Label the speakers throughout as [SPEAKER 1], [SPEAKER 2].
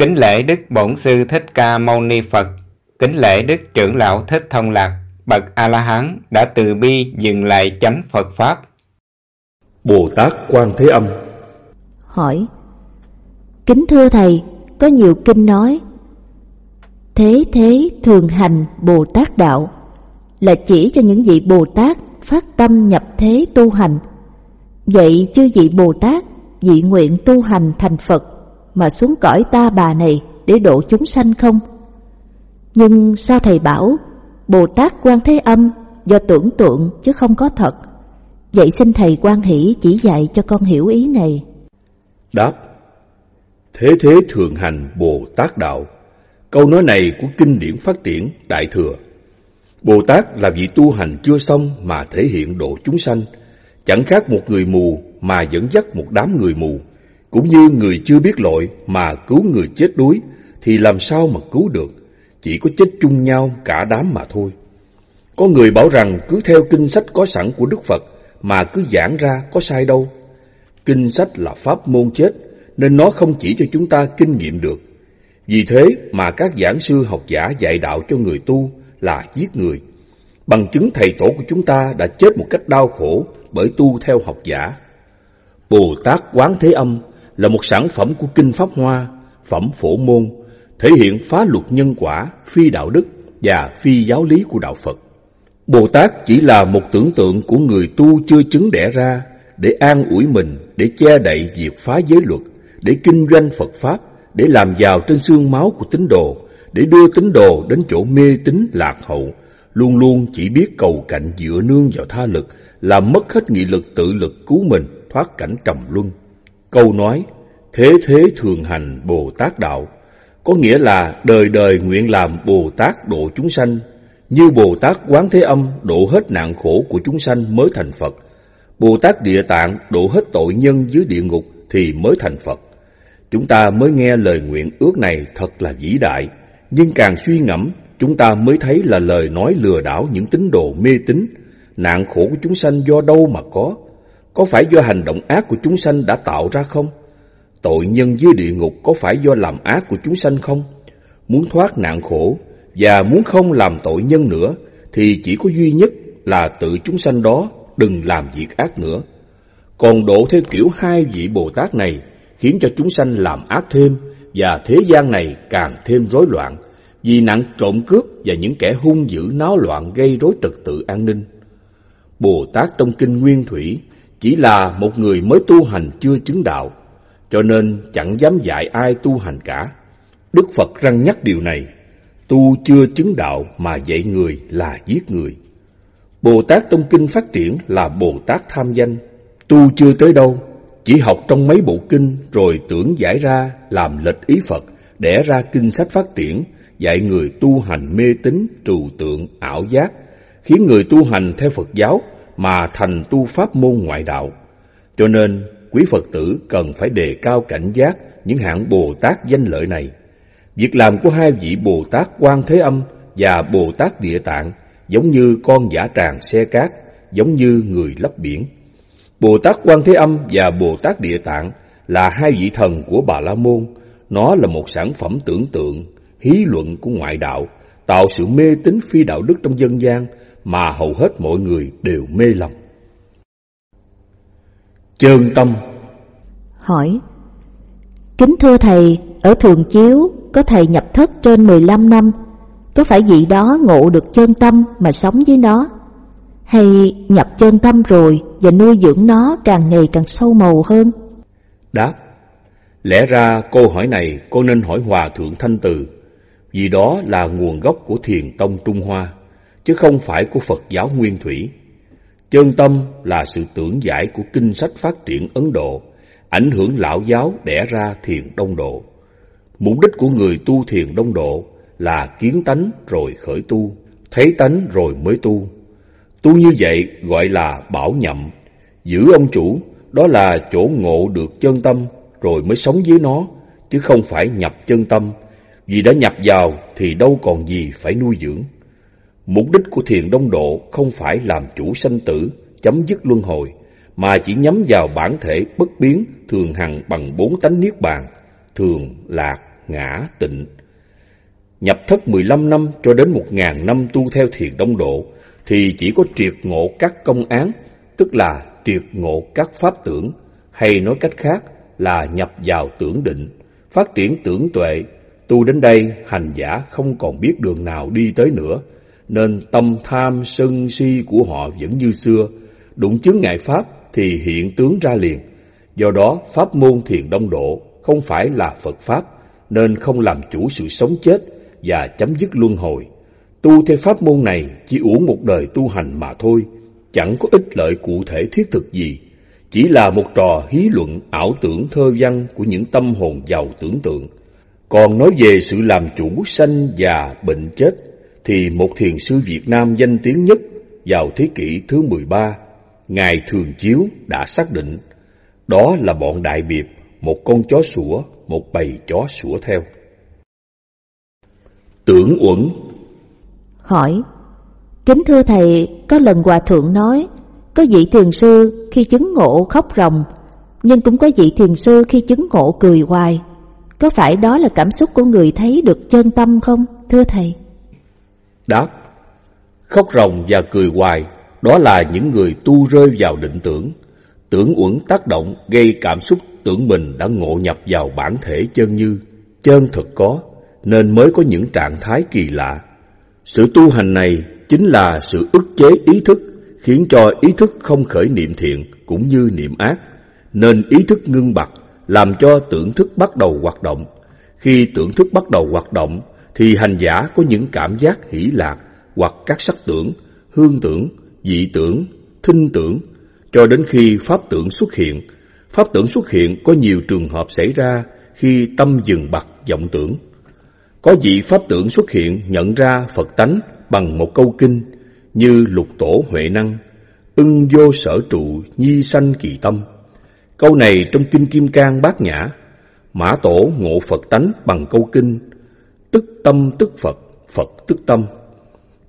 [SPEAKER 1] Kính lễ Đức Bổn Sư Thích Ca Mâu Ni Phật, kính lễ Đức Trưởng Lão Thích Thông Lạc, bậc A-la-hán đã từ bi dừng lại chánh Phật Pháp.
[SPEAKER 2] Bồ Tát Quan Thế Âm.
[SPEAKER 3] Hỏi Kính thưa Thầy, có nhiều kinh nói Thế thế thường hành Bồ Tát Đạo Là chỉ cho những vị Bồ Tát phát tâm nhập thế tu hành. Vậy chư vị Bồ Tát dị nguyện tu hành thành Phật mà xuống cõi ta bà này để độ chúng sanh không? Nhưng sao Thầy bảo, Bồ Tát Quan Thế Âm do tưởng tượng chứ không có thật? Vậy xin Thầy quan hỷ chỉ dạy cho con hiểu ý này.
[SPEAKER 2] Đáp, Thế thế thường hành Bồ Tát Đạo, Câu nói này của kinh điển phát triển Đại Thừa. Bồ Tát là vị tu hành chưa xong mà thể hiện độ chúng sanh, Chẳng khác một người mù mà dẫn dắt một đám người mù. Cũng như người chưa biết lội mà cứu người chết đuối, Thì làm sao mà cứu được Chỉ có chết chung nhau cả đám mà thôi Có người bảo rằng cứ theo kinh sách có sẵn của Đức Phật, Mà cứ giảng ra có sai đâu Kinh sách là pháp môn chết, nên nó không chỉ cho chúng ta kinh nghiệm được. Vì thế mà các giảng sư học giả dạy đạo cho người tu là giết người. Bằng chứng thầy tổ của chúng ta đã chết một cách đau khổ bởi tu theo học giả. Bồ Tát Quán Thế Âm là một sản phẩm của Kinh Pháp Hoa, phẩm phổ môn, thể hiện phá luật nhân quả, phi đạo đức và phi giáo lý của đạo Phật. Bồ Tát chỉ là một tưởng tượng của người tu chưa chứng đẻ ra để an ủi mình, để che đậy việc phá giới luật, để kinh doanh Phật Pháp, để làm giàu trên xương máu của tín đồ, để đưa tín đồ đến chỗ mê tín lạc hậu, luôn luôn chỉ biết cầu cạnh dựa nương vào tha lực, làm mất hết nghị lực tự lực cứu mình, thoát cảnh trầm luân. Câu nói, thế thế thường hành Bồ Tát Đạo, có nghĩa là đời đời nguyện làm Bồ Tát độ chúng sanh, như Bồ Tát Quán Thế Âm độ hết nạn khổ của chúng sanh mới thành Phật. Bồ Tát Địa Tạng độ hết tội nhân dưới địa ngục thì mới thành Phật. Chúng ta mới nghe lời nguyện ước này thật là vĩ đại, nhưng càng suy ngẫm, chúng ta mới thấy là lời nói lừa đảo những tín đồ mê tín. Nạn khổ của chúng sanh do đâu mà có? Có phải do hành động ác của chúng sanh đã tạo ra không? Tội nhân dưới địa ngục có phải do làm ác của chúng sanh không? Muốn thoát nạn khổ và muốn không làm tội nhân nữa thì chỉ có duy nhất là tự chúng sanh đó đừng làm việc ác nữa. Còn độ theo kiểu hai vị Bồ Tát này khiến cho chúng sanh làm ác thêm và thế gian này càng thêm rối loạn vì nạn trộm cướp và những kẻ hung dữ náo loạn gây rối trật tự an ninh. Bồ Tát trong kinh Nguyên Thủy chỉ là một người mới tu hành chưa chứng đạo, cho nên chẳng dám dạy ai tu hành cả. Đức Phật răng nhắc điều này, tu chưa chứng đạo mà dạy người là giết người. Bồ Tát trong kinh phát triển là Bồ Tát tham danh, tu chưa tới đâu chỉ học trong mấy bộ kinh rồi tưởng giải ra làm lệch ý Phật, đẻ ra kinh sách phát triển, dạy người tu hành mê tín, trừu tượng, ảo giác, khiến người tu hành theo Phật giáo mà thành tu pháp môn ngoại đạo. Cho nên, quý Phật tử cần phải đề cao cảnh giác những hạng Bồ Tát danh lợi này. Việc làm của hai vị Bồ Tát Quan Thế Âm và Bồ Tát Địa Tạng giống như con giả tràng xe cát, giống như người lấp biển. Bồ Tát Quan Thế Âm và Bồ Tát Địa Tạng là hai vị thần của Bà La Môn. Nó là một sản phẩm tưởng tượng, hí luận của ngoại đạo, tạo sự mê tín phi đạo đức trong dân gian mà hầu hết mọi người đều mê lầm. Chơn tâm
[SPEAKER 3] Hỏi Kính thưa Thầy, ở Thường Chiếu có Thầy nhập thất trên 15 năm, có phải vị đó ngộ được chân tâm mà sống với nó? hay nhập chân tâm rồi và nuôi dưỡng nó càng ngày càng sâu màu hơn?
[SPEAKER 2] Đáp, lẽ ra câu hỏi này cô nên hỏi Hòa Thượng Thanh Từ, vì đó là nguồn gốc của thiền tông Trung Hoa, chứ không phải của Phật giáo Nguyên Thủy. Chân tâm là sự tưởng giải của kinh sách phát triển Ấn Độ, ảnh hưởng lão giáo đẻ ra thiền đông độ. Mục đích của người tu thiền đông độ là kiến tánh rồi khởi tu, thấy tánh rồi mới tu. Tu như vậy gọi là bảo nhậm, giữ ông chủ, đó là chỗ ngộ được chân tâm rồi mới sống với nó, chứ không phải nhập chân tâm, vì đã nhập vào thì đâu còn gì phải nuôi dưỡng. Mục đích của thiền đông độ không phải làm chủ sanh tử, chấm dứt luân hồi, mà chỉ nhắm vào bản thể bất biến thường hằng bằng bốn tánh niết bàn, thường, lạc, ngã, tịnh. Nhập thất 15 năm cho đến 1.000 năm tu theo thiền đông độ thì chỉ có triệt ngộ các công án, tức là triệt ngộ các pháp tưởng, hay nói cách khác là nhập vào tưởng định, phát triển tưởng tuệ. Tu đến đây, hành giả không còn biết đường nào đi tới nữa, nên tâm tham sân si của họ vẫn như xưa, đụng chứng ngại pháp thì hiện tướng ra liền. Do đó, pháp môn thiền đông độ không phải là Phật Pháp, nên không làm chủ sự sống chết và chấm dứt luân hồi. Tu theo pháp môn này chỉ uổng một đời tu hành mà thôi, chẳng có ích lợi cụ thể thiết thực gì, chỉ là một trò hí luận ảo tưởng thơ văn của những tâm hồn giàu tưởng tượng. Còn nói về sự làm chủ sanh già bệnh chết, thì một thiền sư Việt Nam danh tiếng nhất vào thế kỷ thứ 13, Ngài Thường Chiếu đã xác định đó là bọn đại biệp, một con chó sủa, một bầy chó sủa theo. Tưởng uẩn
[SPEAKER 3] Hỏi Kính thưa Thầy, có lần Hòa Thượng nói Có vị thiền sư khi chứng ngộ khóc ròng Nhưng cũng có vị thiền sư khi chứng ngộ cười hoài có phải đó là cảm xúc của người thấy được chân tâm không, thưa Thầy?
[SPEAKER 2] Đáp Khóc ròng và cười hoài Đó là những người tu rơi vào định tưởng Tưởng uẩn tác động gây cảm xúc tưởng mình đã ngộ nhập vào bản thể chân như Chân thực có Nên mới có những trạng thái kỳ lạ Sự tu hành này chính là sự ức chế ý thức Khiến cho ý thức không khởi niệm thiện cũng như niệm ác Nên ý thức ngưng bặt làm cho tưởng thức bắt đầu hoạt động Khi tưởng thức bắt đầu hoạt động thì hành giả có những cảm giác hỷ lạc hoặc các sắc tưởng, hương tưởng, dị tưởng, thinh tưởng, cho đến khi pháp tưởng xuất hiện. Pháp tưởng xuất hiện có nhiều trường hợp xảy ra khi tâm dừng bặt vọng tưởng. Có vị pháp tưởng xuất hiện nhận ra Phật tánh bằng một câu kinh như lục tổ huệ năng, ưng vô sở trụ nhi sanh kỳ tâm. Câu này trong Kinh Kim Cang Bát Nhã, Mã Tổ ngộ Phật tánh bằng câu kinh tức tâm tức Phật, Phật tức tâm.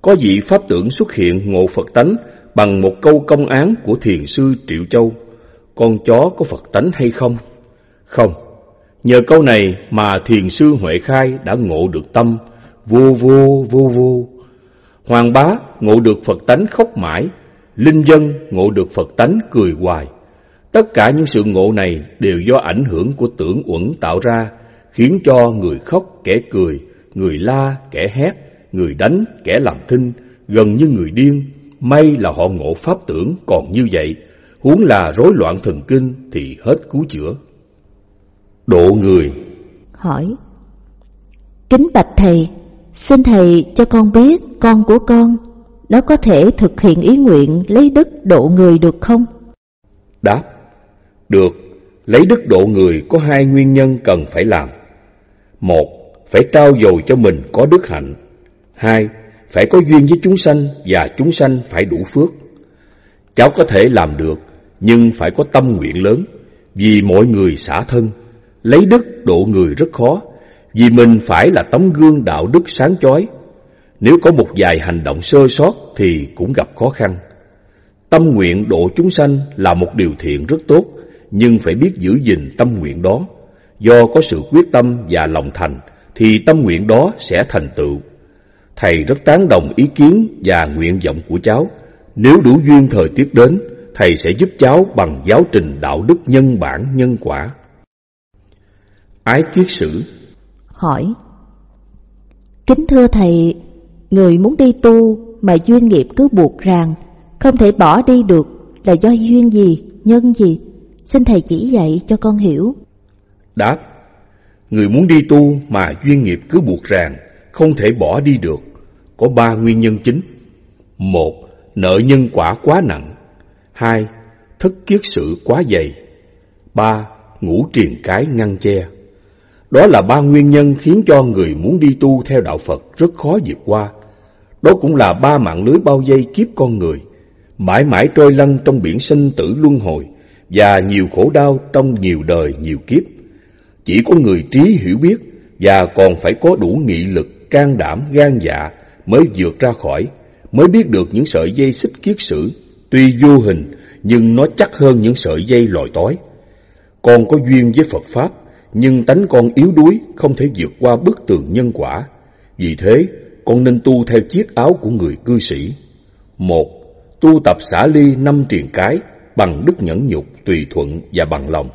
[SPEAKER 2] Có vị pháp tưởng xuất hiện ngộ Phật tánh bằng một câu công án của thiền sư Triệu Châu. Con chó có Phật tánh hay không? Không. Nhờ câu này mà thiền sư Huệ Khai đã ngộ được tâm vô vô vô vô. Hoàng bá ngộ được Phật tánh khóc mãi, linh dân ngộ được Phật tánh cười hoài. Tất cả những sự ngộ này đều do ảnh hưởng của tưởng uẩn tạo ra, khiến cho người khóc kẻ cười, người la, kẻ hét, người đánh, kẻ làm thinh, gần như người điên. May là họ ngộ pháp tưởng còn như vậy, huống là rối loạn thần kinh thì hết cứu chữa. Độ người
[SPEAKER 3] Hỏi Kính bạch thầy, xin thầy cho con biết con của con nó có thể thực hiện ý nguyện lấy đức độ người được không?
[SPEAKER 2] Đáp được, lấy đức độ người có hai nguyên nhân cần phải làm. Một phải trao dồi cho mình có đức hạnh. Hai, phải có duyên với chúng sanh và chúng sanh phải đủ phước. Cháu có thể làm được, nhưng phải có tâm nguyện lớn, vì mọi người xả thân. Lấy đức độ người rất khó, vì mình phải là tấm gương đạo đức sáng chói. Nếu có một vài hành động sơ sót thì cũng gặp khó khăn. Tâm nguyện độ chúng sanh là một điều thiện rất tốt, nhưng phải biết giữ gìn tâm nguyện đó. Do có sự quyết tâm và lòng thành, thì tâm nguyện đó sẽ thành tựu. Thầy rất tán đồng ý kiến và nguyện vọng của cháu. Nếu đủ duyên thời tiết đến, thầy sẽ giúp cháu bằng giáo trình đạo đức nhân bản nhân quả. Ái kiết sử
[SPEAKER 3] Hỏi Kính thưa thầy, người muốn đi tu mà duyên nghiệp cứ buộc ràng, không thể bỏ đi được là do duyên gì, nhân gì? Xin thầy chỉ dạy cho con hiểu.
[SPEAKER 2] Đáp Người muốn đi tu mà duyên nghiệp cứ buộc ràng, không thể bỏ đi được. Có ba nguyên nhân chính. Một, nợ nhân quả quá nặng. Hai, thất kiết sự quá dày. Ba, ngũ triền cái ngăn che. Đó là ba nguyên nhân khiến cho người muốn đi tu theo đạo Phật rất khó vượt qua. Đó cũng là ba mạng lưới bao dây kiếp con người, mãi mãi trôi lăn trong biển sinh tử luân hồi và nhiều khổ đau trong nhiều đời nhiều kiếp. Chỉ có người trí hiểu biết và còn phải có đủ nghị lực, can đảm, gan dạ mới vượt ra khỏi, mới biết được những sợi dây xích kiết sử, tuy vô hình nhưng nó chắc hơn những sợi dây lòi tối. Còn có duyên với Phật Pháp nhưng tánh con yếu đuối không thể vượt qua bức tường nhân quả. Vì thế, con nên tu theo chiếc áo của người cư sĩ. Một, tu tập xả ly năm triền cái bằng đức nhẫn nhục, tùy thuận và bằng lòng.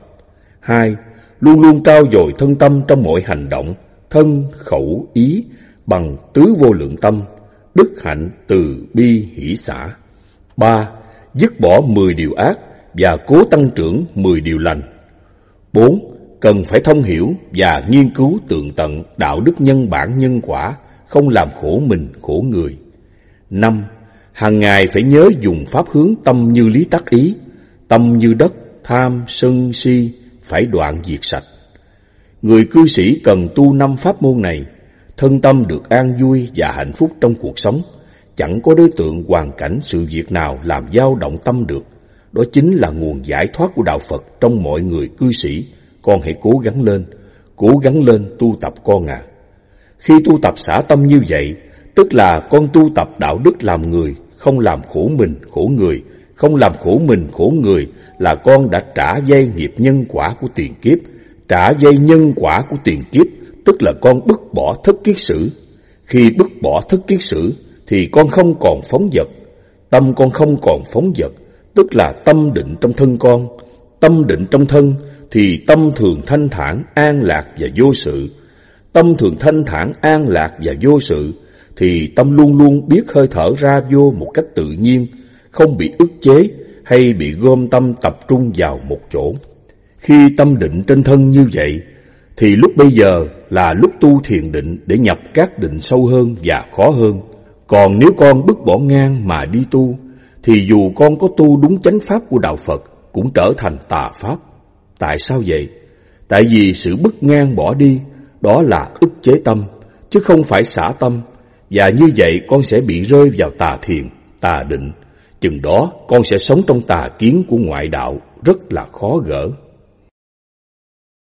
[SPEAKER 2] Hai, luôn luôn trao dồi thân tâm trong mọi hành động, thân, khẩu, ý, bằng tứ vô lượng tâm, đức hạnh, từ, bi, hỷ xã. Ba, dứt bỏ mười điều ác và cố tăng trưởng mười điều lành. Bốn, cần phải thông hiểu và nghiên cứu tường tận đạo đức nhân bản nhân quả, không làm khổ mình khổ người. Năm, hàng ngày phải nhớ dùng pháp hướng tâm như lý tắc ý, tâm như đất, tham, sân, si, phải đoạn diệt sạch. Người cư sĩ cần tu năm pháp môn này, thân tâm được an vui và hạnh phúc trong cuộc sống, chẳng có đối tượng hoàn cảnh sự việc nào làm dao động tâm được. Đó chính là nguồn giải thoát của đạo Phật trong mọi người cư sĩ. Con hãy cố gắng lên, cố gắng lên tu tập con à. Khi tu tập xả tâm như vậy, tức là con tu tập đạo đức làm người, không làm khổ mình, khổ người, không làm khổ mình, khổ người là con đã trả dây nghiệp nhân quả của tiền kiếp, trả dây nhân quả của tiền kiếp, tức là con bứt bỏ thất kiết sử. Khi bứt bỏ thất kiết sử, thì con không còn phóng vật. Tâm con không còn phóng vật, tức là tâm định trong thân con. Tâm định trong thân thì tâm thường thanh thản, an lạc và vô sự. Tâm thường thanh thản, an lạc và vô sự thì tâm luôn luôn biết hơi thở ra vô một cách tự nhiên, không bị ức chế hay bị gom tâm tập trung vào một chỗ. Khi tâm định trên thân như vậy, thì lúc bây giờ là lúc tu thiền định để nhập các định sâu hơn và khó hơn. Còn nếu con bứt bỏ ngang mà đi tu, thì dù con có tu đúng chánh pháp của Đạo Phật, cũng trở thành tà pháp. Tại sao vậy? Tại vì sự bứt ngang bỏ đi, đó là ức chế tâm, chứ không phải xả tâm, và như vậy con sẽ bị rơi vào tà thiền, tà định. Chừng đó con sẽ sống trong tà kiến của ngoại đạo, rất là khó gỡ.